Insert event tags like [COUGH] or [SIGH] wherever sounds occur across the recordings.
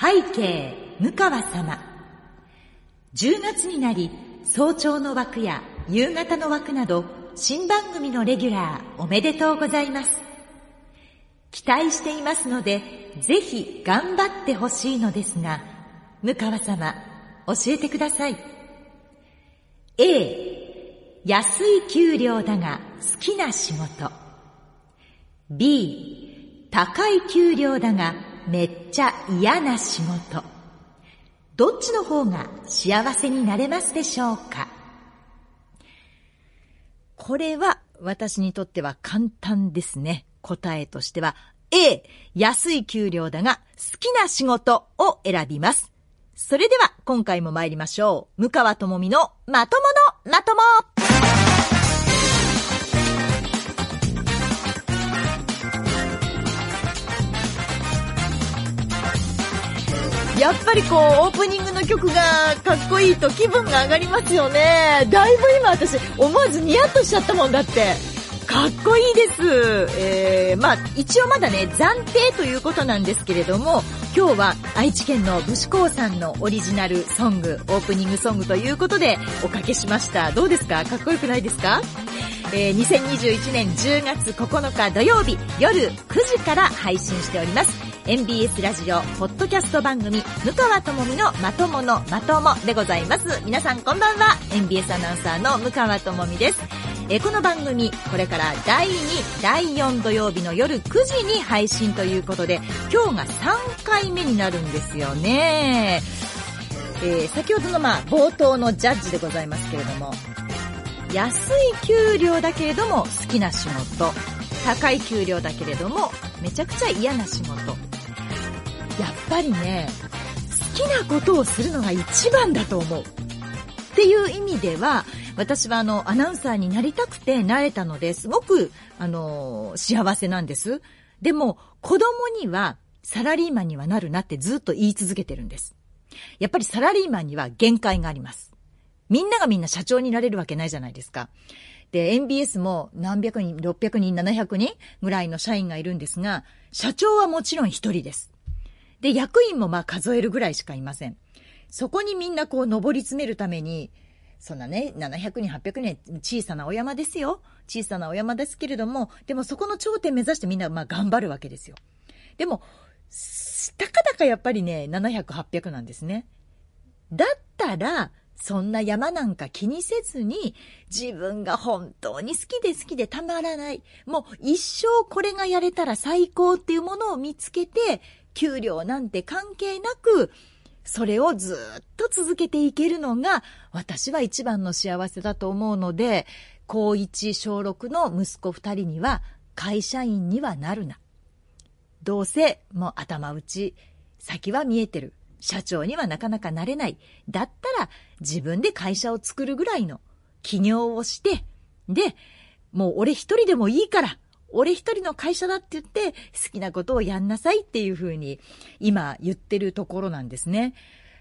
背景向川様。10月になり早朝の枠や夕方の枠など新番組のレギュラーおめでとうございます。期待していますのでぜひ頑張ってほしいのですが向川様教えてください。A 安い給料だが好きな仕事。B 高い給料だがめっちゃ嫌な仕事どっちの方が幸せになれますでしょうか？これは私にとっては簡単ですね。答えとしては A、安い給料だが好きな仕事を選びます。それでは今回も参りましょう。向川智美のまとものまともやっぱりこう、オープニングの曲がかっこいいと気分が上がりますよね。だいぶ今私、思わずニヤッとしちゃったもんだって。かっこいいです。えー、まあ、一応まだね、暫定ということなんですけれども、今日は愛知県の武士港さんのオリジナルソング、オープニングソングということでおかけしました。どうですか？かっこよくないですか？えー、2021年10月9日土曜日夜9時から配信しております。MBS ラジオ、ポッドキャスト番組、向川智美のまとものまともでございます。皆さんこんばんは。MBS アナウンサーの向川智美です。えこの番組、これから第2、第4土曜日の夜9時に配信ということで、今日が3回目になるんですよね。えー、先ほどのまあ、冒頭のジャッジでございますけれども、安い給料だけれども好きな仕事、高い給料だけれどもめちゃくちゃ嫌な仕事、やっぱりね、好きなことをするのが一番だと思う。っていう意味では、私はあの、アナウンサーになりたくてなれたので、すごく、あの、幸せなんです。でも、子供には、サラリーマンにはなるなってずっと言い続けてるんです。やっぱりサラリーマンには限界があります。みんながみんな社長になれるわけないじゃないですか。で、NBS も何百人、600人、700人ぐらいの社員がいるんですが、社長はもちろん一人です。で、役員もまあ数えるぐらいしかいません。そこにみんなこう登り詰めるために、そんなね、700人、800人、小さなお山ですよ。小さなお山ですけれども、でもそこの頂点目指してみんなまあ頑張るわけですよ。でも、たかだかやっぱりね、700、800なんですね。だったら、そんな山なんか気にせずに、自分が本当に好きで好きでたまらない。もう一生これがやれたら最高っていうものを見つけて、給料なんて関係なく、それをずっと続けていけるのが、私は一番の幸せだと思うので、高一、小六の息子二人には、会社員にはなるな。どうせ、もう頭打ち、先は見えてる。社長にはなかなかなれない。だったら、自分で会社を作るぐらいの起業をして、で、もう俺一人でもいいから、俺一人の会社だって言って、好きなことをやんなさいっていうふうに、今言ってるところなんですね。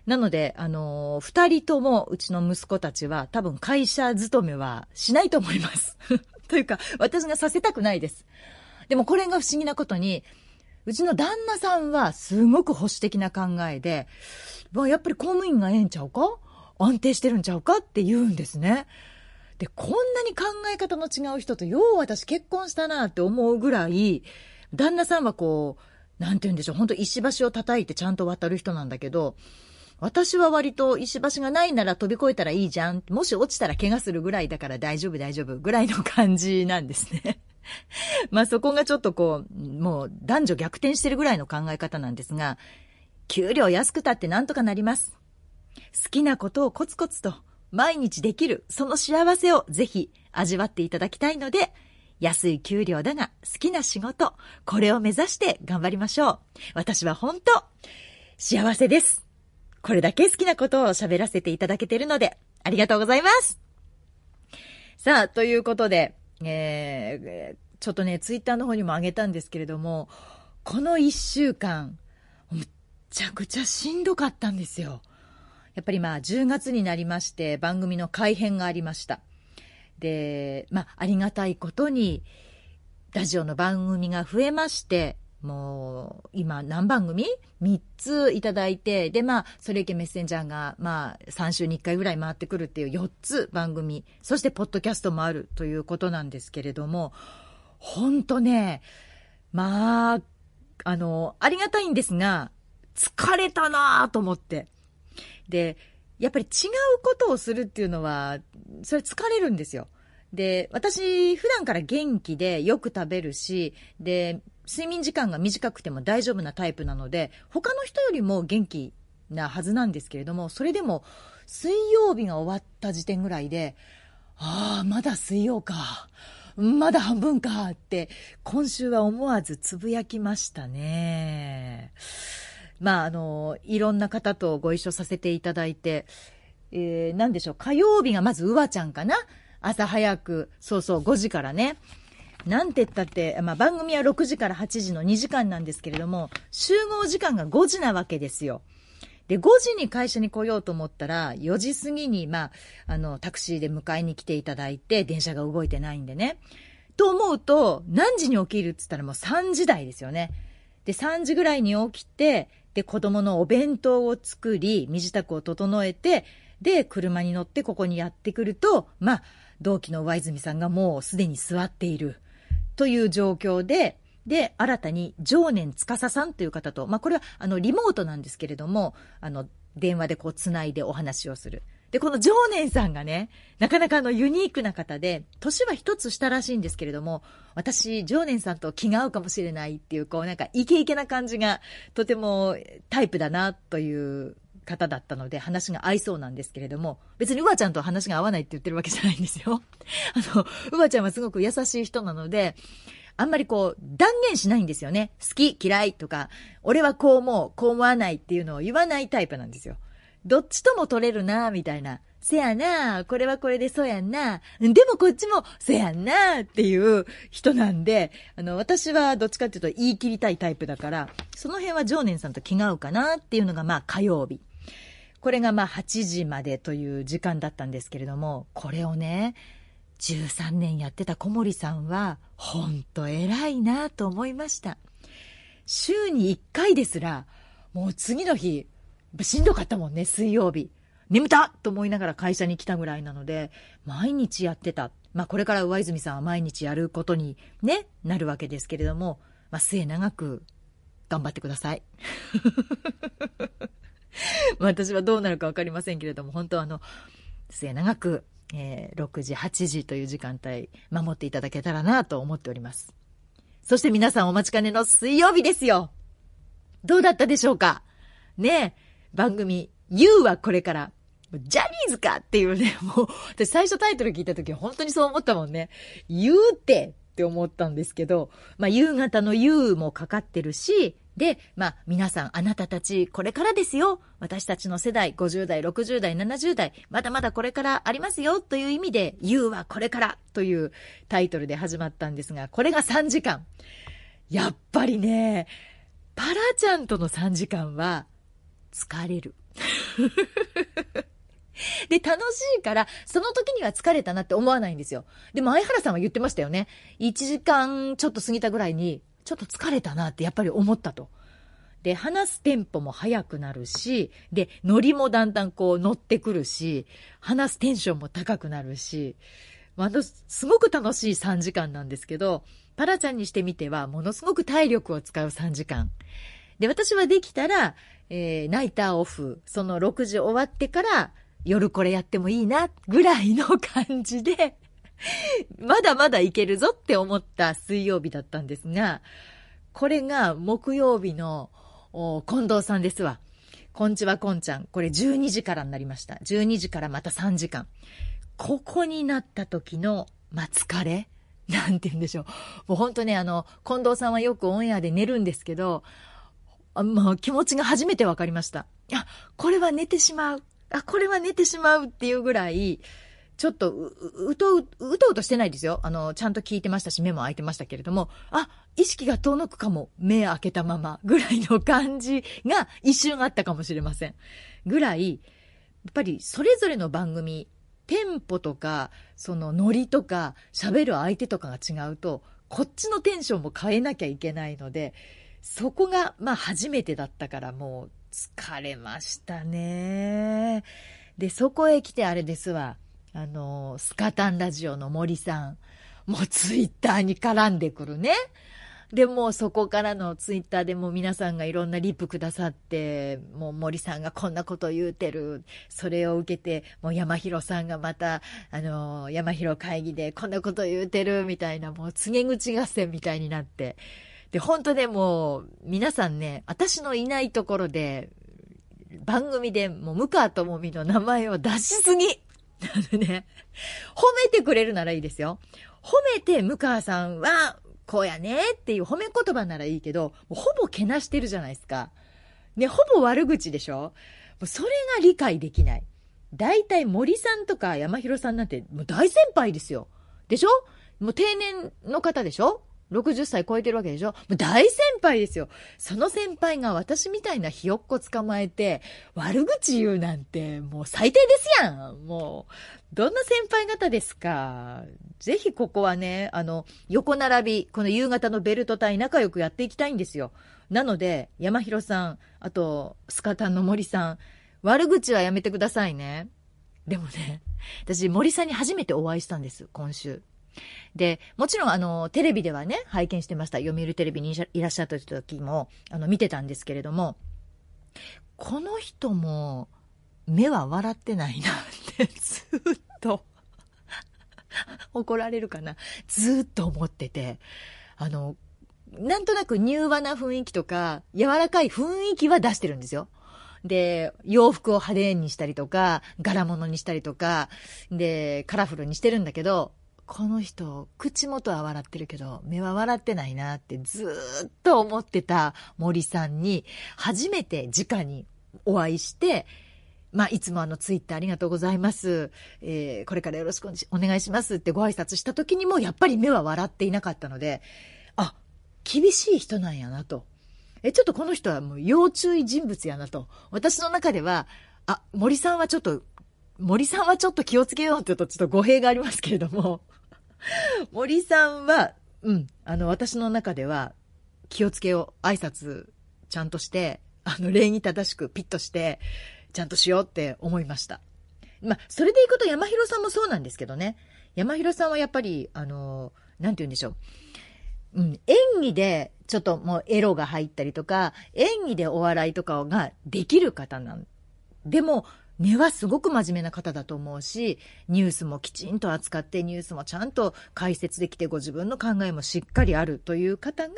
なので、あの、二人ともうちの息子たちは多分会社勤めはしないと思います。[LAUGHS] というか、私がさせたくないです。でもこれが不思議なことに、うちの旦那さんはすごく保守的な考えで、やっぱり公務員がええんちゃうか？安定してるんちゃうか？って言うんですね。で、こんなに考え方の違う人とよう私結婚したなって思うぐらい、旦那さんはこう、なんて言うんでしょう、本当石橋を叩いてちゃんと渡る人なんだけど、私は割と石橋がないなら飛び越えたらいいじゃん。もし落ちたら怪我するぐらいだから大丈夫大丈夫ぐらいの感じなんですね。[LAUGHS] まあそこがちょっとこう、もう男女逆転してるぐらいの考え方なんですが、給料安くたってなんとかなります。好きなことをコツコツと毎日できる、その幸せをぜひ味わっていただきたいので、安い給料だが好きな仕事、これを目指して頑張りましょう。私は本当、幸せです。これだけ好きなことを喋らせていただけているので、ありがとうございます。さあ、ということで、えー、ちょっとね、ツイッターの方にもあげたんですけれども、この一週間、むっちゃくちゃしんどかったんですよ。やっぱりまあ10月になりまして番組の改編がありました。で、まあありがたいことにラジオの番組が増えまして、もう、今何番組 ?3 ついただいて、で、まあ、それいけメッセンジャーが、まあ、3週に1回ぐらい回ってくるっていう4つ番組、そしてポッドキャストもあるということなんですけれども、ほんとね、まあ、あの、ありがたいんですが、疲れたなと思って。で、やっぱり違うことをするっていうのは、それ疲れるんですよ。で、私、普段から元気でよく食べるし、で、睡眠時間が短くても大丈夫なタイプなので、他の人よりも元気なはずなんですけれども、それでも、水曜日が終わった時点ぐらいで、ああ、まだ水曜か。まだ半分かって、今週は思わずつぶやきましたね。まあ、あの、いろんな方とご一緒させていただいて、えー、なんでしょう、火曜日がまずうわちゃんかな朝早く、そうそう、5時からね。なんて言ったって、まあ、番組は6時から8時の2時間なんですけれども、集合時間が5時なわけですよ。で、5時に会社に来ようと思ったら、4時過ぎに、まあ、あの、タクシーで迎えに来ていただいて、電車が動いてないんでね。と思うと、何時に起きるって言ったらもう3時台ですよね。で、3時ぐらいに起きて、で、子供のお弁当を作り、身支度を整えて、で、車に乗ってここにやってくると、まあ、同期の上泉さんがもうすでに座っている。という状況で、で、新たに常年司さんという方と、まあ、これは、あの、リモートなんですけれども、あの、電話でこう、つないでお話をする。で、この常年さんがね、なかなかあの、ユニークな方で、年は一つ下らしいんですけれども、私、常年さんと気が合うかもしれないっていう、こう、なんか、イケイケな感じが、とてもタイプだな、という方だったので話が合いそうなんですけれども、別にうわちゃんと話が合わないって言ってるわけじゃないんですよ。[LAUGHS] あの、うわちゃんはすごく優しい人なので、あんまりこう、断言しないんですよね。好き、嫌いとか、俺はこう思う、こう思わないっていうのを言わないタイプなんですよ。どっちとも取れるな、みたいな。せやな、これはこれでそうやんな。でもこっちも、せやんな、っていう人なんで、あの、私はどっちかっていうと言い切りたいタイプだから、その辺は常年さんと気が合うかなっていうのがまあ火曜日。これがまあ8時までという時間だったんですけれども、これをね、13年やってた小森さんは、ほんと偉いなと思いました。週に1回ですら、もう次の日、しんどかったもんね、水曜日。眠たと思いながら会社に来たぐらいなので、毎日やってた。まあこれから上泉さんは毎日やることにね、なるわけですけれども、まあ末永く頑張ってください。[LAUGHS] 私はどうなるかわかりませんけれども、本当あの、末永く、えー、6時、8時という時間帯、守っていただけたらなと思っております。そして皆さんお待ちかねの水曜日ですよどうだったでしょうか？ねえ、番組、You はこれから、ジャニーズかっていうね、[LAUGHS] もう、私最初タイトル聞いた時本当にそう思ったもんね。言うてって思ったんですけど、まあ、夕方の You もかかってるし、で、まあ、皆さん、あなたたち、これからですよ。私たちの世代、50代、60代、70代、まだまだこれからありますよ、という意味で、You はこれからというタイトルで始まったんですが、これが3時間。やっぱりね、パラちゃんとの3時間は、疲れる。[LAUGHS] で、楽しいから、その時には疲れたなって思わないんですよ。でも、相原さんは言ってましたよね。1時間ちょっと過ぎたぐらいに、ちょっと疲れたなってやっぱり思ったと。で、話すテンポも速くなるし、で、ノリもだんだんこう乗ってくるし、話すテンションも高くなるし、あの、すごく楽しい3時間なんですけど、パラちゃんにしてみては、ものすごく体力を使う3時間。で、私はできたら、えー、ナイターオフ、その6時終わってから、夜これやってもいいな、ぐらいの感じで、まだまだいけるぞって思った水曜日だったんですが、これが木曜日の近藤さんですわ。こんちはこんちゃん。これ12時からになりました。12時からまた3時間。ここになった時の、ま疲れ？なんて言うんでしょう。もう本当ね、あの、近藤さんはよくオンエアで寝るんですけど、あまあ、気持ちが初めて分かりました。あ、これは寝てしまう。あ、これは寝てしまうっていうぐらい、ちょっとう、うとう、うとうとしてないですよ。あの、ちゃんと聞いてましたし、目も開いてましたけれども、あ、意識が遠のくかも、目開けたまま、ぐらいの感じが一瞬あったかもしれません。ぐらい、やっぱりそれぞれの番組、テンポとか、そのノリとか、喋る相手とかが違うと、こっちのテンションも変えなきゃいけないので、そこが、まあ初めてだったからもう疲れましたね。で、そこへ来てあれですわ。あの、スカタンラジオの森さん。もうツイッターに絡んでくるね。で、もそこからのツイッターでも皆さんがいろんなリップくださって、もう森さんがこんなこと言うてる。それを受けて、もう山広さんがまた、あの、山広会議でこんなこと言うてるみたいな、もう告げ口合戦みたいになって。で、本当でもう、皆さんね、私のいないところで、番組でもう、向川智美の名前を出しすぎ。な [LAUGHS] のね、褒めてくれるならいいですよ。褒めて、向川さんは、こうやねっていう褒め言葉ならいいけど、ほぼけなしてるじゃないですか。ね、ほぼ悪口でしょうそれが理解できない。大体森さんとか山広さんなんてもう大先輩ですよ。でしょ？もう定年の方でしょ？60歳超えてるわけでしょ？もう大先輩ですよ。その先輩が私みたいなひよっこ捕まえて、悪口言うなんて、もう最低ですやんもう、どんな先輩方ですか？ぜひここはね、あの、横並び、この夕方のベルト隊仲良くやっていきたいんですよ。なので、山広さん、あと、スカタンの森さん、悪口はやめてくださいね。でもね、私森さんに初めてお会いしたんです、今週。で、もちろんあの、テレビではね、拝見してました。読売テレビにいらっしゃった時も、あの、見てたんですけれども、この人も、目は笑ってないなってずっと怒られるかなずっと思ってて、あの、なんとなく柔和な雰囲気とか、柔らかい雰囲気は出してるんですよ。で、洋服を派手にしたりとか、柄物にしたりとか、で、カラフルにしてるんだけど、この人、口元は笑ってるけど、目は笑ってないなってずっと思ってた森さんに、初めて直にお会いして、まあ、いつもあの、ツイッターありがとうございます。えー、これからよろしくお願いしますってご挨拶した時にも、やっぱり目は笑っていなかったので、あ、厳しい人なんやなと。え、ちょっとこの人はもう要注意人物やなと。私の中では、あ、森さんはちょっと、森さんはちょっと気をつけようって言うとちょっと語弊がありますけれども、[LAUGHS] 森さんは、うん、あの、私の中では、気をつけよう、挨拶、ちゃんとして、あの、礼儀正しくピッとして、ちゃんとしようって思いました。まあ、それでいくと山広さんもそうなんですけどね。山広さんはやっぱり、あの、なんて言うんでしょう。うん、演技で、ちょっともうエロが入ったりとか、演技でお笑いとかができる方なん。でも、根はすごく真面目な方だと思うし、ニュースもきちんと扱って、ニュースもちゃんと解説できて、ご自分の考えもしっかりあるという方が、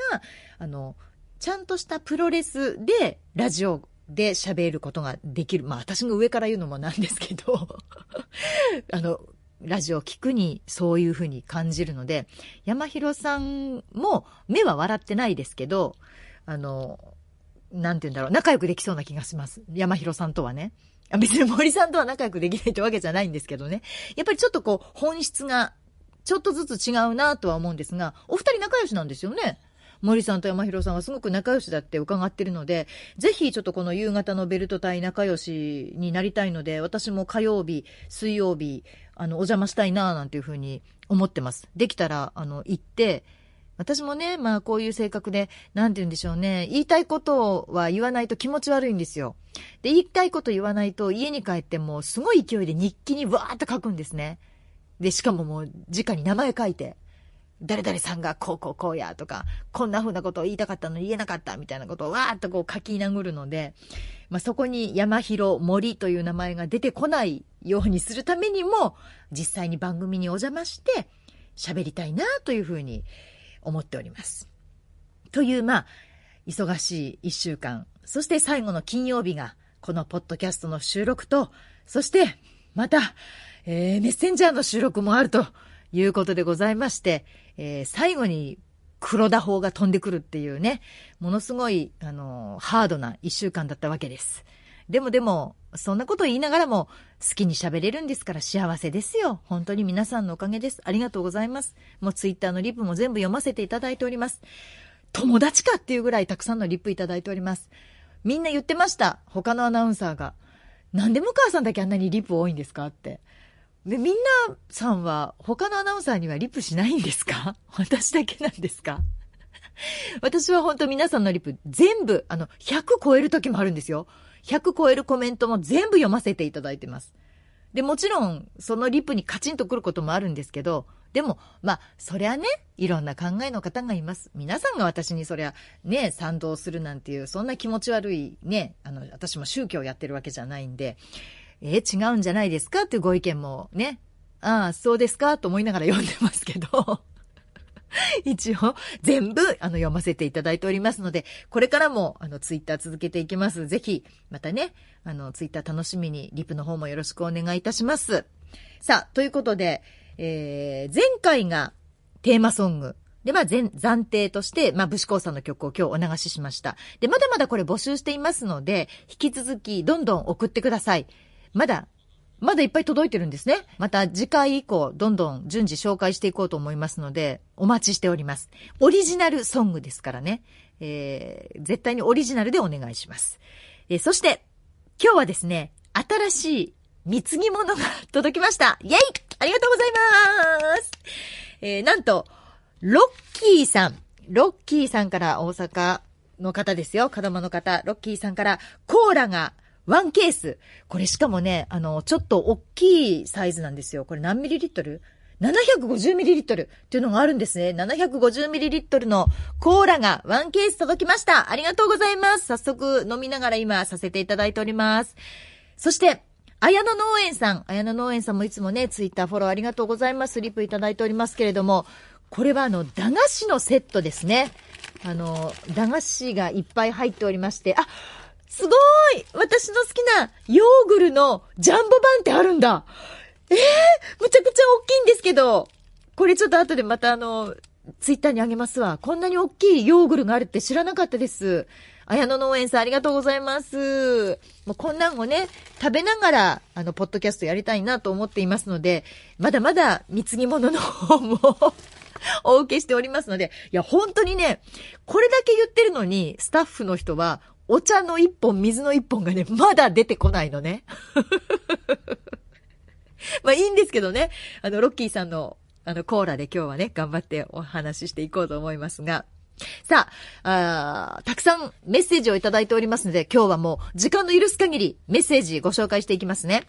あの、ちゃんとしたプロレスでラジオで喋ることができる。まあ私が上から言うのもなんですけど [LAUGHS] あの、ラジオを聞くにそういうふうに感じるので、山広さんも目は笑ってないですけど、あの、なんて言うんだろう、仲良くできそうな気がします。山広さんとはね。別に森さんとは仲良くできないってわけじゃないんですけどね。やっぱりちょっとこう、本質がちょっとずつ違うなとは思うんですが、お二人仲良しなんですよね。森さんと山広さんはすごく仲良しだって伺ってるので、ぜひちょっとこの夕方のベルト隊仲良しになりたいので、私も火曜日、水曜日、あの、お邪魔したいななんていうふうに思ってます。できたら、あの、行って、私もね、まあこういう性格で、なんて言うんでしょうね。言いたいことは言わないと気持ち悪いんですよ。で、言いたいこと言わないと家に帰ってもすごい勢いで日記にわーっと書くんですね。で、しかももう直に名前書いて、誰々さんがこうこうこうやとか、こんな風なことを言いたかったのに言えなかったみたいなことをわーっとこう書き殴るので、まあ、そこに山広森という名前が出てこないようにするためにも、実際に番組にお邪魔して喋りたいなというふうに思っております。という、まあ、忙しい一週間、そして最後の金曜日が、このポッドキャストの収録と、そして、また、えー、メッセンジャーの収録もあるということでございまして、えー、最後に黒田砲が飛んでくるっていうね、ものすごい、あのー、ハードな一週間だったわけです。でもでも、そんなこと言いながらも、好きに喋れるんですから幸せですよ。本当に皆さんのおかげです。ありがとうございます。もうツイッターのリップも全部読ませていただいております。友達かっていうぐらいたくさんのリップいただいております。みんな言ってました。他のアナウンサーが。なんで向川さんだけあんなにリップ多いんですかって。で、みんなさんは他のアナウンサーにはリップしないんですか？[LAUGHS] 私だけなんですか？[LAUGHS] 私は本当皆さんのリップ全部、あの、100超える時もあるんですよ。100超えるコメントも全部読ませていただいてます。で、もちろん、そのリプにカチンとくることもあるんですけど、でも、まあ、そりゃね、いろんな考えの方がいます。皆さんが私にそりゃ、ね、賛同するなんていう、そんな気持ち悪い、ね、あの、私も宗教やってるわけじゃないんで、えー、違うんじゃないですか？っていうご意見もね、ああ、そうですか？と思いながら読んでますけど、[LAUGHS] 一応、全部、あの、読ませていただいておりますので、これからも、あの、ツイッター続けていきます。ぜひ、またね、あの、ツイッター楽しみに、リプの方もよろしくお願いいたします。さあ、ということで、えー、前回がテーマソング。で、まあ、前、暫定として、まあ、武士コさんの曲を今日お流ししました。で、まだまだこれ募集していますので、引き続き、どんどん送ってください。まだ、まだいっぱい届いてるんですね。また次回以降、どんどん順次紹介していこうと思いますので、お待ちしております。オリジナルソングですからね。えー、絶対にオリジナルでお願いします。えー、そして、今日はですね、新しい貢ぎ物が届きました。イェイありがとうございます。えー、なんと、ロッキーさん。ロッキーさんから大阪の方ですよ。子供の方。ロッキーさんからコーラがワンケース。これしかもね、あの、ちょっと大きいサイズなんですよ。これ何ミリリットル？750ml っていうのがあるんですね。750ml のコーラがワンケース届きました。ありがとうございます。早速飲みながら今させていただいております。そして、綾野農園さん。綾野農園さんもいつもね、ツイッターフォローありがとうございます。リプいただいておりますけれども、これはあの、駄菓子のセットですね。あの、駄菓子がいっぱい入っておりまして、あ、すごい私の好きなヨーグルのジャンボ版ってあるんだええー、むちゃくちゃ大きいんですけど、これちょっと後でまたあの、ツイッターにあげますわ。こんなに大きいヨーグルがあるって知らなかったです。綾野農園さんありがとうございます。もうこんなんをね、食べながら、あの、ポッドキャストやりたいなと思っていますので、まだまだ貢ぎ物の方も [LAUGHS] お受けしておりますので、いや、本当にね、これだけ言ってるのに、スタッフの人は、お茶の一本、水の一本がね、[LAUGHS] まだ出てこないのね。[LAUGHS] まあいいんですけどね。あの、ロッキーさんの、あの、コーラで今日はね、頑張ってお話ししていこうと思いますが。さああ、たくさんメッセージをいただいておりますので、今日はもう時間の許す限りメッセージご紹介していきますね。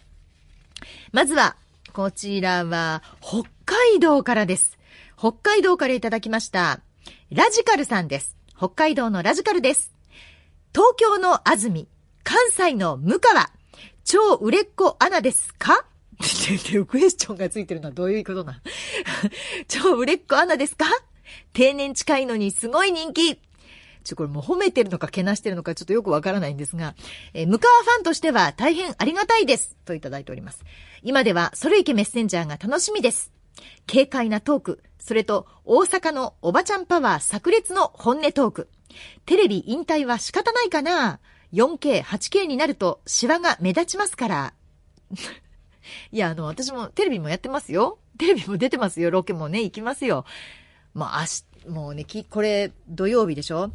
まずは、こちらは北海道からです。北海道からいただきました。ラジカルさんです。北海道のラジカルです。東京の安住、関西の向川、超売れっ子アナですか？クエスチョンがついてるのはどういうことな？超売れっ子アナですか？定年近いのにすごい人気。ちょ、これもう褒めてるのかけなしてるのかちょっとよくわからないんですが、えー、向川ファンとしては大変ありがたいです。といただいております。今では、それいけメッセンジャーが楽しみです。軽快なトーク、それと大阪のおばちゃんパワー炸裂の本音トーク。テレビ引退は仕方ないかな ?4K、8K になるとシワが目立ちますから。[LAUGHS] いや、あの、私もテレビもやってますよ。テレビも出てますよ。ロケもね、行きますよ。もう明日、もうね、き、これ土曜日でしょ？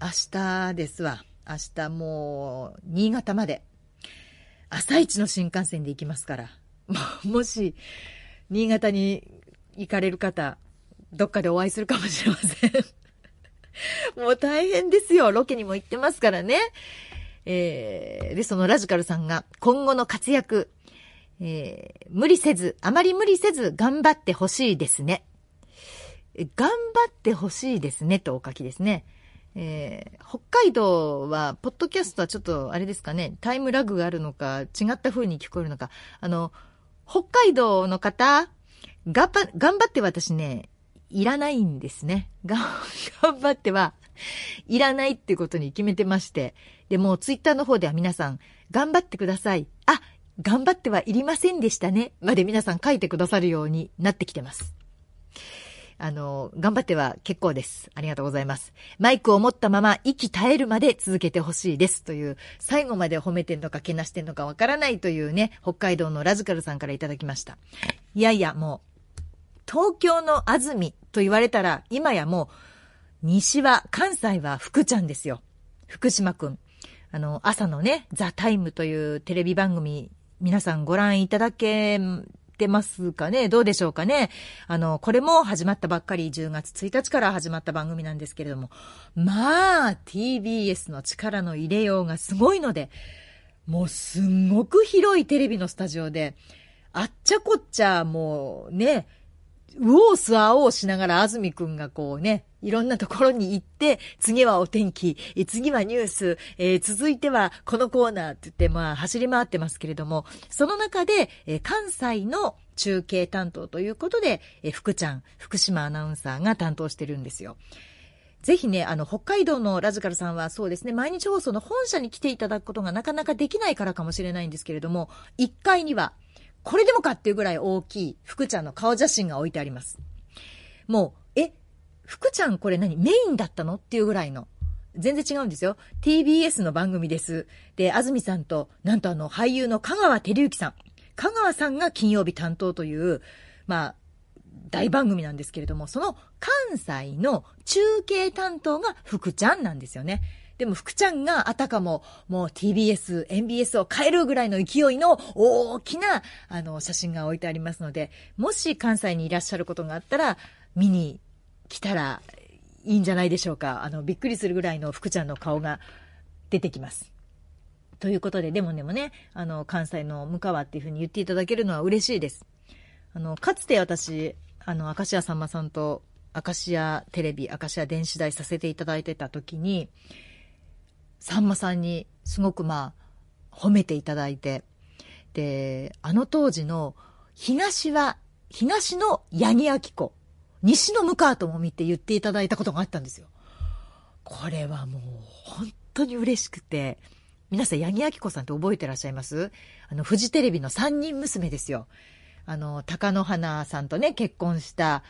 明日ですわ。明日もう、新潟まで。朝一の新幹線で行きますから。[LAUGHS] もし、新潟に行かれる方、どっかでお会いするかもしれません。[LAUGHS] もう大変ですよ。ロケにも行ってますからね。えー、で、そのラジカルさんが今後の活躍、えー、無理せず、あまり無理せず頑張ってほしいですね。頑張ってほしいですねとお書きですね。えー、北海道は、ポッドキャストはちょっと、あれですかね、タイムラグがあるのか、違った風に聞こえるのか。あの、北海道の方、がば、頑張って私ね、いらないんですね。[LAUGHS] 頑張っては、いらないっていうことに決めてまして。で、もツイッターの方では皆さん、頑張ってください。あ、頑張ってはいりませんでしたね。まで皆さん書いてくださるようになってきてます。あの、頑張っては結構です。ありがとうございます。マイクを持ったまま息絶えるまで続けてほしいです。という、最後まで褒めてんのかけなしてんのかわからないというね、北海道のラズカルさんからいただきました。いやいや、もう、東京の安住と言われたら、今やもう、西は、関西は福ちゃんですよ。福島くん。あの、朝のね、ザ・タイムというテレビ番組、皆さんご覧いただけてますかね？どうでしょうかね？あの、これも始まったばっかり10月1日から始まった番組なんですけれども、まあ、TBS の力の入れようがすごいので、もうすんごく広いテレビのスタジオで、あっちゃこっちゃもうね、うおーすあおーしながら安住くんがこうね、いろんなところに行って、次はお天気、次はニュース、えー、続いてはこのコーナーって言って、まあ走り回ってますけれども、その中で、えー、関西の中継担当ということで、えー、福ちゃん、福島アナウンサーが担当してるんですよ。ぜひね、あの、北海道のラジカルさんはそうですね、毎日放送の本社に来ていただくことがなかなかできないからかもしれないんですけれども、1階には、これでもかっていうぐらい大きい福ちゃんの顔写真が置いてあります。もう、え、福ちゃんこれ何？メインだったの？っていうぐらいの。全然違うんですよ。TBS の番組です。で、安住さんと、なんとあの、俳優の香川照之さん。香川さんが金曜日担当という、まあ、大番組なんですけれども、その関西の中継担当が福ちゃんなんですよね。でも福ちゃんがあたかももう TBS、NBS を変えるぐらいの勢いの大きなあの写真が置いてありますので、もし関西にいらっしゃることがあったら見に来たらいいんじゃないでしょうか。あの、びっくりするぐらいの福ちゃんの顔が出てきます。ということで、でもでもね、あの、関西の向川っていうふうに言っていただけるのは嬉しいです。あの、かつて私、あの、明石家さんまさんと、明石家テレビ、明石家電子台させていただいてた時に、さんまさんにすごくまあ、褒めていただいて、で、あの当時の東は、東の八木明子、西の向川智美って言っていただいたことがあったんですよ。これはもう本当に嬉しくて、皆さん八木明子さんって覚えてらっしゃいます？あの、フジテレビの三人娘ですよ。あの、高野花さんとね、結婚した、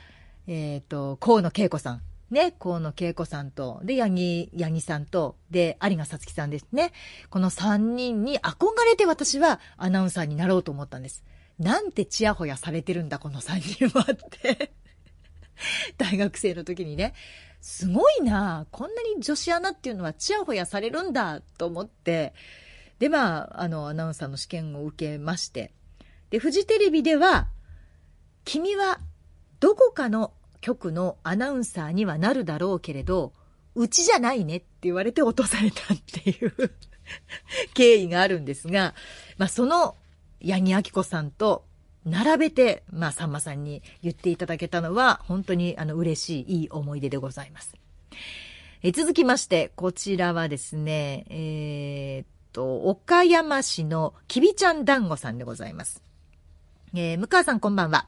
えっ、ー、と、河野恵子さん。ね、河野恵子さんと、で、八木、八木さんと、で、有賀さつきさんですね。この三人に憧れて私はアナウンサーになろうと思ったんです。なんてちやほやされてるんだ、この三人はって [LAUGHS] 大学生の時にね。すごいなこんなに女子アナっていうのはちやほやされるんだと思って、で、まあ、あの、アナウンサーの試験を受けまして、で、フジテレビでは、君はどこかの局のアナウンサーにはなるだろうけれど、うちじゃないねって言われて落とされたっていう [LAUGHS] 経緯があるんですが、まあ、その八木明子さんと並べて、まあ、さんまさんに言っていただけたのは、本当にあの嬉しい、いい思い出でございます。え続きまして、こちらはですね、えー、っと、岡山市のきびちゃん団子さんでございます。えー、向川さんこんばんは。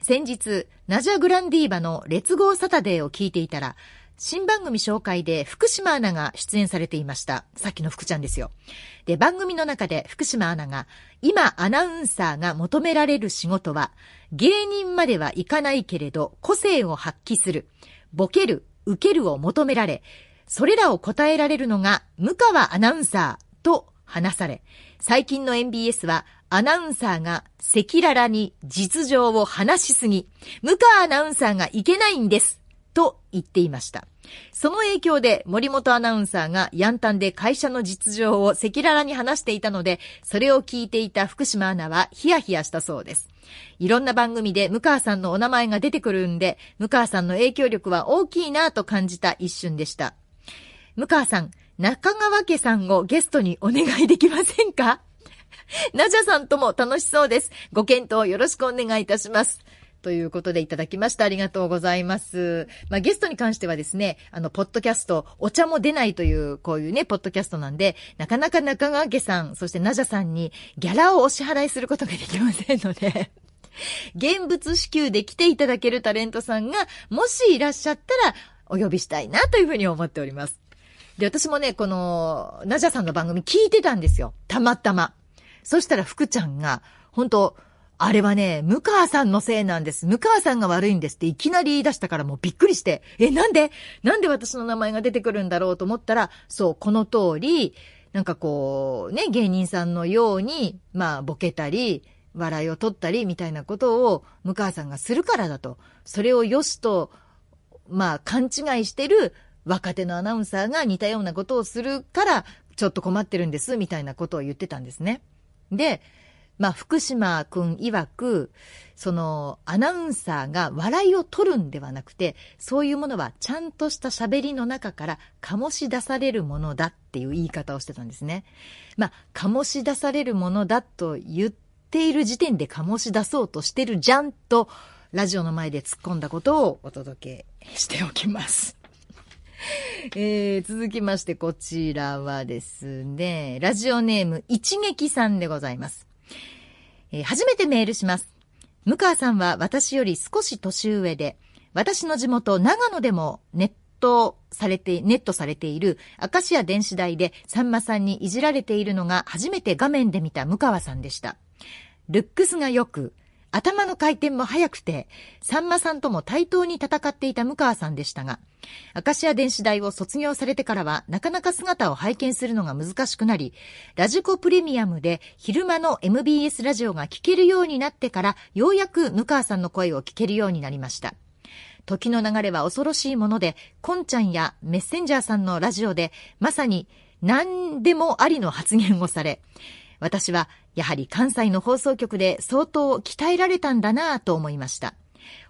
先日、ナジャグランディーバの列号サタデーを聞いていたら、新番組紹介で福島アナが出演されていました。さっきの福ちゃんですよ。で、番組の中で福島アナが、今アナウンサーが求められる仕事は、芸人まではいかないけれど、個性を発揮する、ボケる、受けるを求められ、それらを答えられるのが、向川アナウンサーと話され、最近の MBS はアナウンサーが赤裸々に実情を話しすぎ、向川アナウンサーがいけないんです、と言っていました。その影響で森本アナウンサーがヤンタンで会社の実情を赤裸々に話していたので、それを聞いていた福島アナはヒヤヒヤしたそうです。いろんな番組で向川さんのお名前が出てくるんで、向川さんの影響力は大きいなと感じた一瞬でした。向川さん、中川家さんをゲストにお願いできませんか？[LAUGHS] ナジャさんとも楽しそうです。ご検討よろしくお願いいたします。ということでいただきました。ありがとうございます。まあ、ゲストに関してはですね、あの、ポッドキャスト、お茶も出ないという、こういうね、ポッドキャストなんで、なかなか中川家さん、そしてナジャさんにギャラをお支払いすることができませんので、現物支給で来ていただけるタレントさんが、もしいらっしゃったら、お呼びしたいなというふうに思っております。で、私もね、この、ナジャさんの番組聞いてたんですよ。たまたま。そしたら福ちゃんが、本当あれはね、向川さんのせいなんです。向川さんが悪いんですっていきなり言い出したからもうびっくりして、え、なんで？なんで私の名前が出てくるんだろうと思ったら、そう、この通り、なんかこう、ね、芸人さんのように、まあ、ボケたり、笑いを取ったり、みたいなことを、向川さんがするからだと。それを良しと、まあ、勘違いしてる若手のアナウンサーが似たようなことをするから、ちょっと困ってるんです、みたいなことを言ってたんですね。で、まあ、福島くん曰く、その、アナウンサーが笑いを取るんではなくて、そういうものはちゃんとした喋りの中から醸し出されるものだっていう言い方をしてたんですね。まあ、醸し出されるものだと言っている時点で醸し出そうとしてるじゃんと、ラジオの前で突っ込んだことをお届けしておきます。[LAUGHS] えー、続きましてこちらはですね、ラジオネーム一撃さんでございます。えー、初めてメールします。向川さんは私より少し年上で、私の地元長野でもネットされて、ネットされている明石家電子台でさんまさんにいじられているのが初めて画面で見た向川さんでした。ルックスが良く、頭の回転も速くて、さんまさんとも対等に戦っていた向川さんでしたが、明石家電子台を卒業されてからは、なかなか姿を拝見するのが難しくなり、ラジコプレミアムで昼間の MBS ラジオが聴けるようになってから、ようやく向川さんの声を聞けるようになりました。時の流れは恐ろしいもので、コンちゃんやメッセンジャーさんのラジオで、まさに何でもありの発言をされ、私はやはり関西の放送局で相当鍛えられたんだなぁと思いました。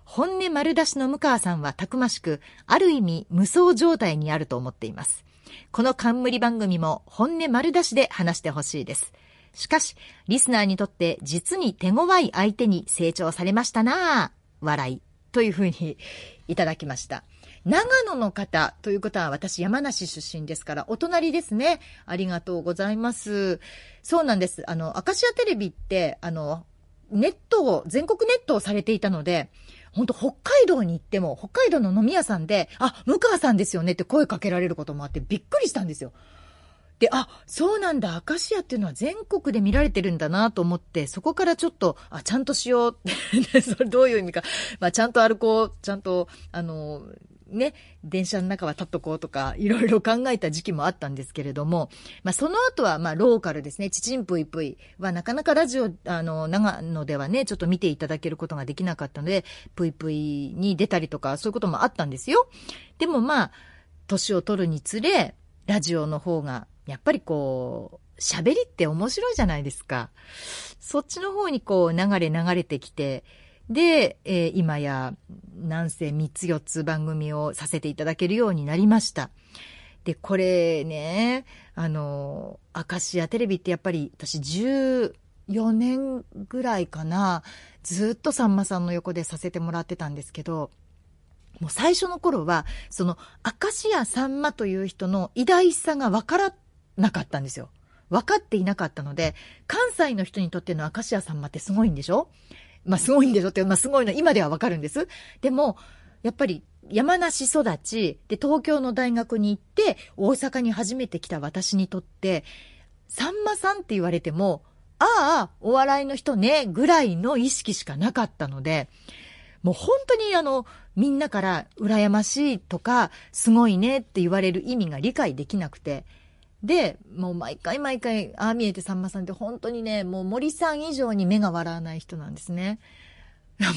本音丸出しの向川さんはたくましく、ある意味無双状態にあると思っています。この冠番組も本音丸出しで話してほしいです。しかし、リスナーにとって実に手強い相手に成長されましたなぁ。笑い。というふうにいただきました。長野の方ということは私山梨出身ですから、お隣ですね。ありがとうございます。そうなんです。あの、アカシアテレビって、あの、ネットを、全国ネットをされていたので、本当北海道に行っても、北海道の飲み屋さんで、あ、向川さんですよねって声かけられることもあってびっくりしたんですよ。で、あ、そうなんだ、アカシアっていうのは全国で見られてるんだなと思って、そこからちょっと、あ、ちゃんとしようって、[LAUGHS] それどういう意味か、まあ、ちゃんと歩こう、ちゃんと、あの、ね、電車の中は立っとこうとか、いろいろ考えた時期もあったんですけれども、まあ、その後は、まあ、ローカルですね、ちちんぷいぷいは、なかなかラジオ、あの、長野ではね、ちょっと見ていただけることができなかったので、ぷいぷいに出たりとか、そういうこともあったんですよ。でもまあ、年を取るにつれ、ラジオの方が、やっぱりこう、喋りって面白いじゃないですか。そっちの方にこう、流れ流れてきて、で、えー、今や、なんせ3つ4つ番組をさせていただけるようになりました。で、これね、あの、アカシアテレビってやっぱり私14年ぐらいかな、ずっとさんまさんの横でさせてもらってたんですけど、もう最初の頃は、その、明石家さんまという人の偉大さがわからなかったんですよ。分かっていなかったので、関西の人にとっての明石家さんまってすごいんでしょ？まあ、すごいんでしょって、まあ、すごいの、今ではわかるんです。でも、やっぱり、山梨育ち、で、東京の大学に行って、大阪に初めて来た私にとって、さんまさんって言われても、ああ、お笑いの人ね、ぐらいの意識しかなかったので、もう本当にあの、みんなから羨ましいとか、すごいねって言われる意味が理解できなくて、で、もう毎回毎回、ああ見えてさんまさんって本当にね、もう森さん以上に目が笑わない人なんですね。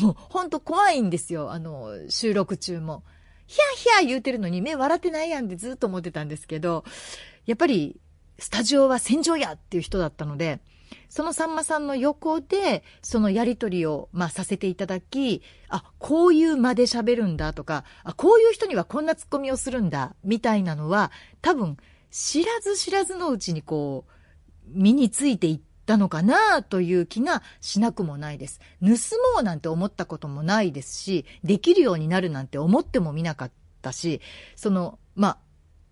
もう本当怖いんですよ、あの、収録中も。ヒャヒャ言うてるのに目笑ってないやんってずっと思ってたんですけど、やっぱり、スタジオは戦場やっていう人だったので、そのさんまさんの横で、そのやりとりを、まあ、させていただき、あ、こういう間で喋るんだとか、あ、こういう人にはこんなツッコミをするんだ、みたいなのは、多分、知らず知らずのうちにこう、身についていったのかなという気がしなくもないです。盗もうなんて思ったこともないですし、できるようになるなんて思ってもみなかったし、その、まあ、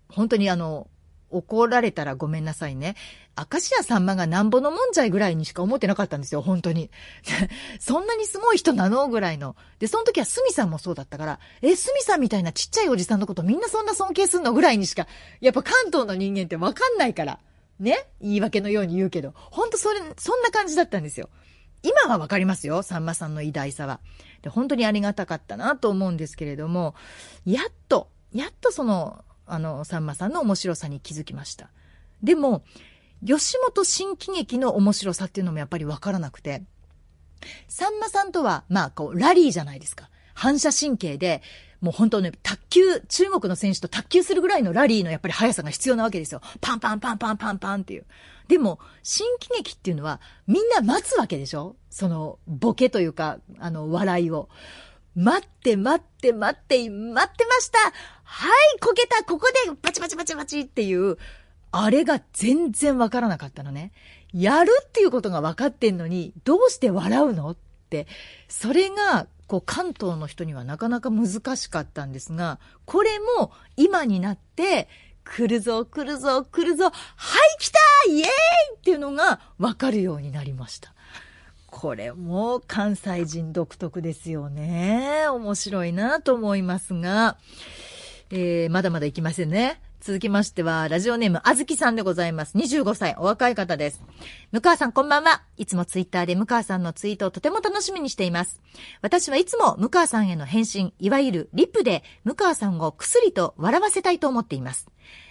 本当にあの、怒られたらごめんなさいね。明石家さんまがなんぼのもんじゃいぐらいにしか思ってなかったんですよ、本当に。[LAUGHS] そんなにすごい人なのぐらいの。で、その時はスミさんもそうだったから、え、スミさんみたいなちっちゃいおじさんのことみんなそんな尊敬すんのぐらいにしか、やっぱ関東の人間ってわかんないから。ね？言い訳のように言うけど。ほんとそれ、そんな感じだったんですよ。今はわかりますよ、さんまさんの偉大さは。で、本当にありがたかったなと思うんですけれども、やっと、やっとその、あの、さんまさんの面白さに気づきました。でも、吉本新喜劇の面白さっていうのもやっぱりわからなくて、さんまさんとは、まあ、こう、ラリーじゃないですか。反射神経で、もう本当ね、卓球、中国の選手と卓球するぐらいのラリーのやっぱり速さが必要なわけですよ。パンパンパンパンパンパンっていう。でも、新喜劇っていうのは、みんな待つわけでしょ？その、ボケというか、あの、笑いを。待って待って待って待ってましたはいこけたここでバチバチバチバチっていう、あれが全然わからなかったのね。やるっていうことが分かってんのに、どうして笑うのって、それが、こう、関東の人にはなかなか難しかったんですが、これも今になって、来るぞ、来るぞ、来るぞ、はい、来たイエーイっていうのが分かるようになりました。これも関西人独特ですよね。面白いなと思いますが、えー、まだまだ行きませんね。続きましては、ラジオネーム、あずきさんでございます。25歳、お若い方です。向川さん、こんばんは。いつもツイッターで向川さんのツイートをとても楽しみにしています。私はいつも向川さんへの返信、いわゆるリップで向川さんを薬と笑わせたいと思っています。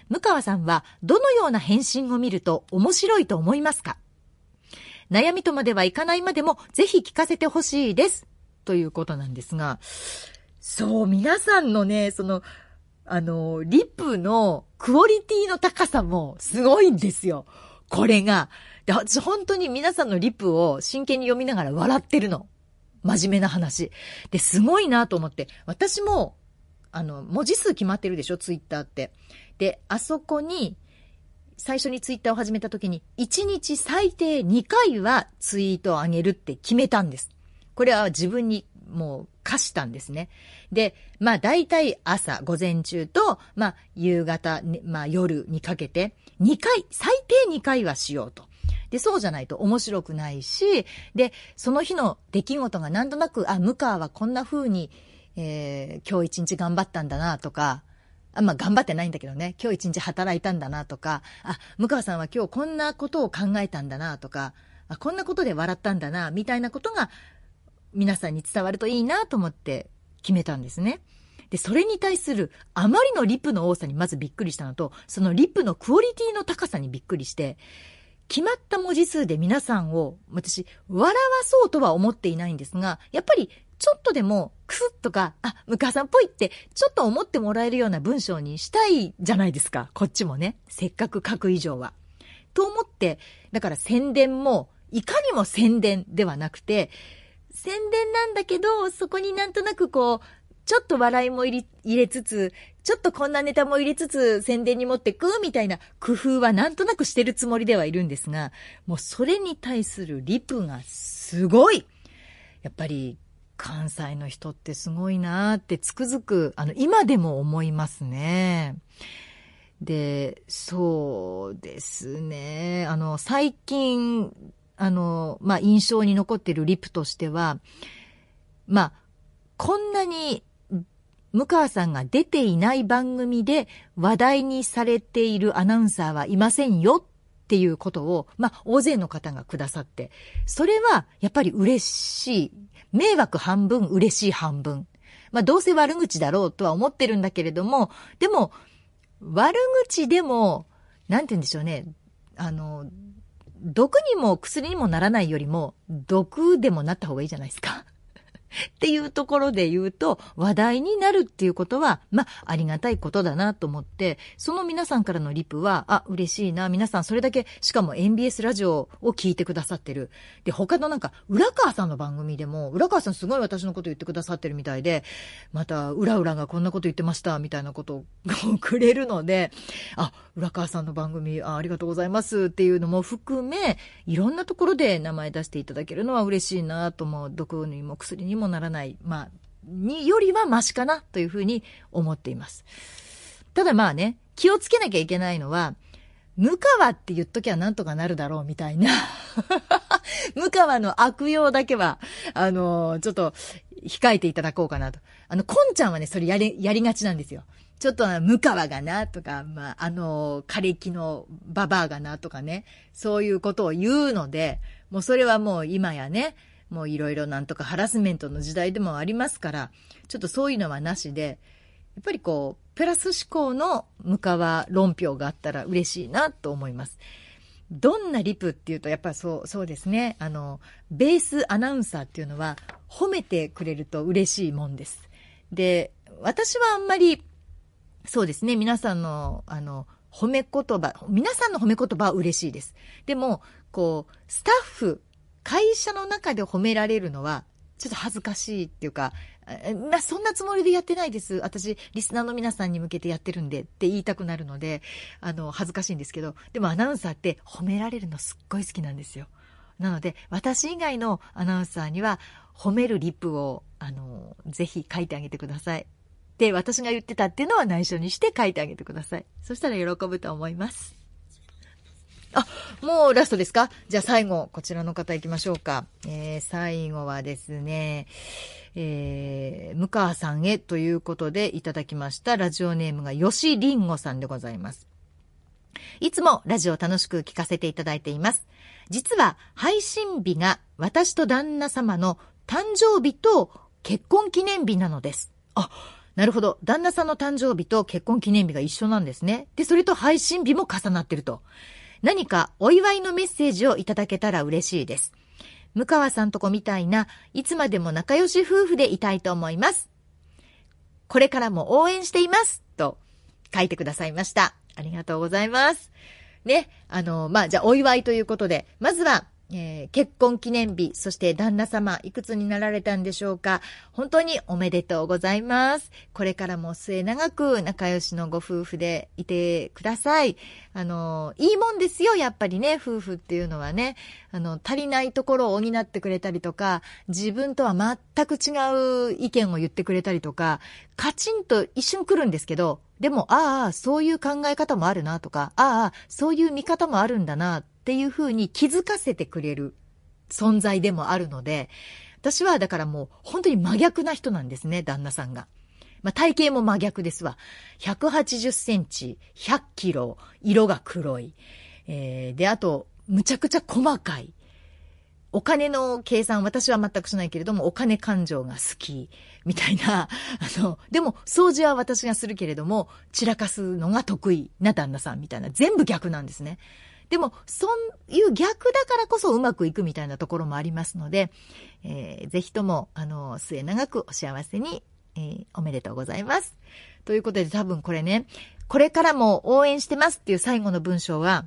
向川さんは、どのような返信を見ると面白いと思いますか？悩みとまではいかないまでも、ぜひ聞かせてほしいです。ということなんですが、そう、皆さんのね、その、あの、リップのクオリティの高さもすごいんですよ。これが。で、私本当に皆さんのリップを真剣に読みながら笑ってるの。真面目な話。で、すごいなと思って。私も、あの、文字数決まってるでしょ？ツイッターって。で、あそこに、最初にツイッターを始めた時に、1日最低2回はツイートを上げるって決めたんです。これは自分にもう課したんですね。で、まあ大体朝、午前中と、まあ夕方、まあ夜にかけて、2回、最低2回はしようと。で、そうじゃないと面白くないし、で、その日の出来事がなんとなく、あ、向川はこんな風に、えー、今日一日頑張ったんだなとか、あまあ、頑張ってないんだけどね、今日一日働いたんだなとか、あ、向川さんは今日こんなことを考えたんだなとか、あ、こんなことで笑ったんだな、みたいなことが皆さんに伝わるといいなと思って決めたんですね。で、それに対するあまりのリップの多さにまずびっくりしたのと、そのリップのクオリティの高さにびっくりして、決まった文字数で皆さんを、私、笑わそうとは思っていないんですが、やっぱり、ちょっとでも、クスッとか、あ、向川さんっぽいって、ちょっと思ってもらえるような文章にしたいじゃないですか。こっちもね。せっかく書く以上は。と思って、だから宣伝も、いかにも宣伝ではなくて、宣伝なんだけど、そこになんとなくこう、ちょっと笑いも入れつつ、ちょっとこんなネタも入れつつ宣伝に持ってくみたいな工夫はなんとなくしてるつもりではいるんですが、もうそれに対するリプがすごいやっぱり関西の人ってすごいなーってつくづく、あの、今でも思いますね。で、そうですね。あの、最近、あの、まあ、印象に残っているリプとしては、まあ、こんなに、向川さんが出ていない番組で話題にされているアナウンサーはいませんよっていうことを、まあ、大勢の方がくださって、それはやっぱり嬉しい。迷惑半分、嬉しい半分。まあ、どうせ悪口だろうとは思ってるんだけれども、でも、悪口でも、なんて言うんでしょうね。あの、毒にも薬にもならないよりも、毒でもなった方がいいじゃないですか。っていうところで言うと、話題になるっていうことは、まあ、ありがたいことだなと思って、その皆さんからのリプは、あ、嬉しいな。皆さんそれだけ、しかも NBS ラジオを聞いてくださってる。で、他のなんか、浦川さんの番組でも、浦川さんすごい私のこと言ってくださってるみたいで、また、浦々がこんなこと言ってました、みたいなことを [LAUGHS] くれるので、あ、浦川さんの番組あ、ありがとうございますっていうのも含め、いろんなところで名前出していただけるのは嬉しいなと思う。毒にも薬にももならない、まあ、によりはマシかなというふうに思っています。ただまあね、気をつけなきゃいけないのは、向川って言っときゃなんとかなるだろうみたいな。[LAUGHS] 向川の悪用だけは、あのー、ちょっと控えていただこうかなと。あの、こんちゃんはね、それやり、やりがちなんですよ。ちょっと、向川がな、とか、まあ、あの、枯れ木のババアがな、とかね、そういうことを言うので、もうそれはもう今やね、もういろいろなんとかハラスメントの時代でもありますから、ちょっとそういうのはなしで、やっぱりこう、プラス思考の向川論評があったら嬉しいなと思います。どんなリプっていうと、やっぱそう、そうですね。あの、ベースアナウンサーっていうのは、褒めてくれると嬉しいもんです。で、私はあんまり、そうですね、皆さんの、あの、褒め言葉、皆さんの褒め言葉は嬉しいです。でも、こう、スタッフ、会社の中で褒められるのは、ちょっと恥ずかしいっていうか、まあ、そんなつもりでやってないです。私、リスナーの皆さんに向けてやってるんでって言いたくなるので、あの、恥ずかしいんですけど、でもアナウンサーって褒められるのすっごい好きなんですよ。なので、私以外のアナウンサーには、褒めるリップを、あの、ぜひ書いてあげてください。で、私が言ってたっていうのは内緒にして書いてあげてください。そしたら喜ぶと思います。あ、もうラストですか？じゃあ最後、こちらの方行きましょうか。えー、最後はですね、えー、向川さんへということでいただきましたラジオネームが吉りんごさんでございます。いつもラジオ楽しく聞かせていただいています。実は配信日が私と旦那様の誕生日と結婚記念日なのです。あ、なるほど。旦那さんの誕生日と結婚記念日が一緒なんですね。で、それと配信日も重なってると。何かお祝いのメッセージをいただけたら嬉しいです。向川さんとこみたいな、いつまでも仲良し夫婦でいたいと思います。これからも応援しています。と書いてくださいました。ありがとうございます。ね、あの、まあ、じゃあお祝いということで、まずは、えー、結婚記念日、そして旦那様、いくつになられたんでしょうか本当におめでとうございます。これからも末長く仲良しのご夫婦でいてください。あの、いいもんですよ、やっぱりね、夫婦っていうのはね。あの、足りないところを補ってくれたりとか、自分とは全く違う意見を言ってくれたりとか、カチンと一瞬来るんですけど、でも、ああ、そういう考え方もあるなとか、ああ、そういう見方もあるんだなっていうふうに気づかせてくれる存在でもあるので、私はだからもう本当に真逆な人なんですね、旦那さんが。まあ、体型も真逆ですわ。180センチ、100キロ、色が黒い。えー、で、あと、むちゃくちゃ細かい。お金の計算、私は全くしないけれども、お金感情が好き、みたいな、[LAUGHS] あの、でも、掃除は私がするけれども、散らかすのが得意な旦那さんみたいな、全部逆なんですね。でも、そういう逆だからこそうまくいくみたいなところもありますので、えー、ぜひとも、あの、末永くお幸せにえー、おめでとうございます。ということで多分これね、これからも応援してますっていう最後の文章は、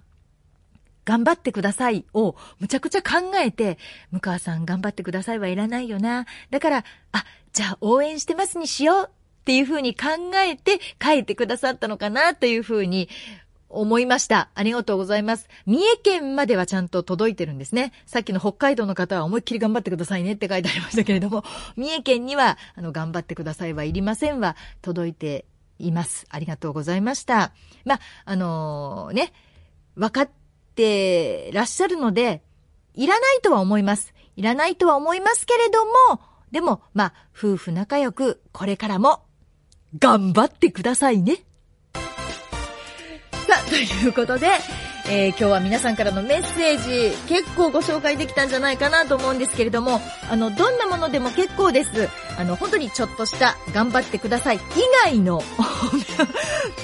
頑張ってくださいをむちゃくちゃ考えて、向川さん頑張ってくださいはいらないよな。だから、あ、じゃあ応援してますにしようっていうふうに考えて書いてくださったのかなというふうに思いました。ありがとうございます。三重県まではちゃんと届いてるんですね。さっきの北海道の方は思いっきり頑張ってくださいねって書いてありましたけれども、[LAUGHS] 三重県には、あの、頑張ってくださいはいりませんは届いています。ありがとうございました。まあ、あのー、ね、分かってらっしゃるので、いらないとは思います。いらないとは思いますけれども、でも、まあ、夫婦仲良く、これからも、頑張ってくださいね。さあ、ということで、えー、今日は皆さんからのメッセージ結構ご紹介できたんじゃないかなと思うんですけれども、あの、どんなものでも結構です。あの、本当にちょっとした頑張ってください以外の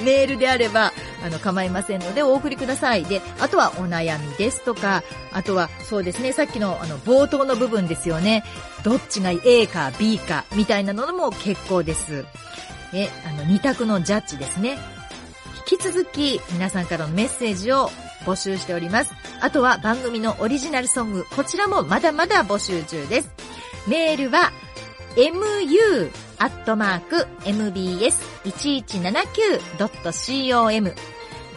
メールであれば、あの、構いませんのでお送りください。で、あとはお悩みですとか、あとはそうですね、さっきのあの、冒頭の部分ですよね。どっちが A か B かみたいなのも結構です。え、あの、二択のジャッジですね。引き続き皆さんからのメッセージを募集しております。あとは番組のオリジナルソング、こちらもまだまだ募集中です。メールは、mu.mbs1179.com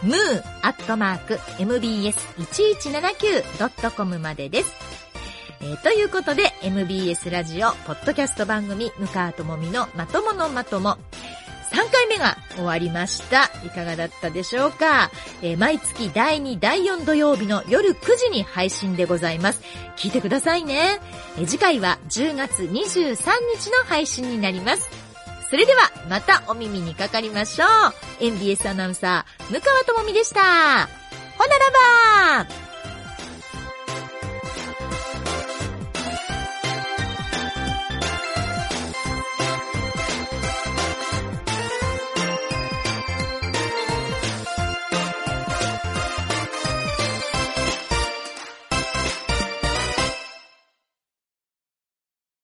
ムー .mbs1179.com までです。えー、ということで、MBS ラジオ、ポッドキャスト番組、向川智美のまとものまとも。3回目が終わりました。いかがだったでしょうか、えー、毎月第2、第4土曜日の夜9時に配信でございます。聞いてくださいね。えー、次回は10月23日の配信になります。それでは、またお耳にかかりましょう。NBS アナウンサー、向川智美でした。ほならばー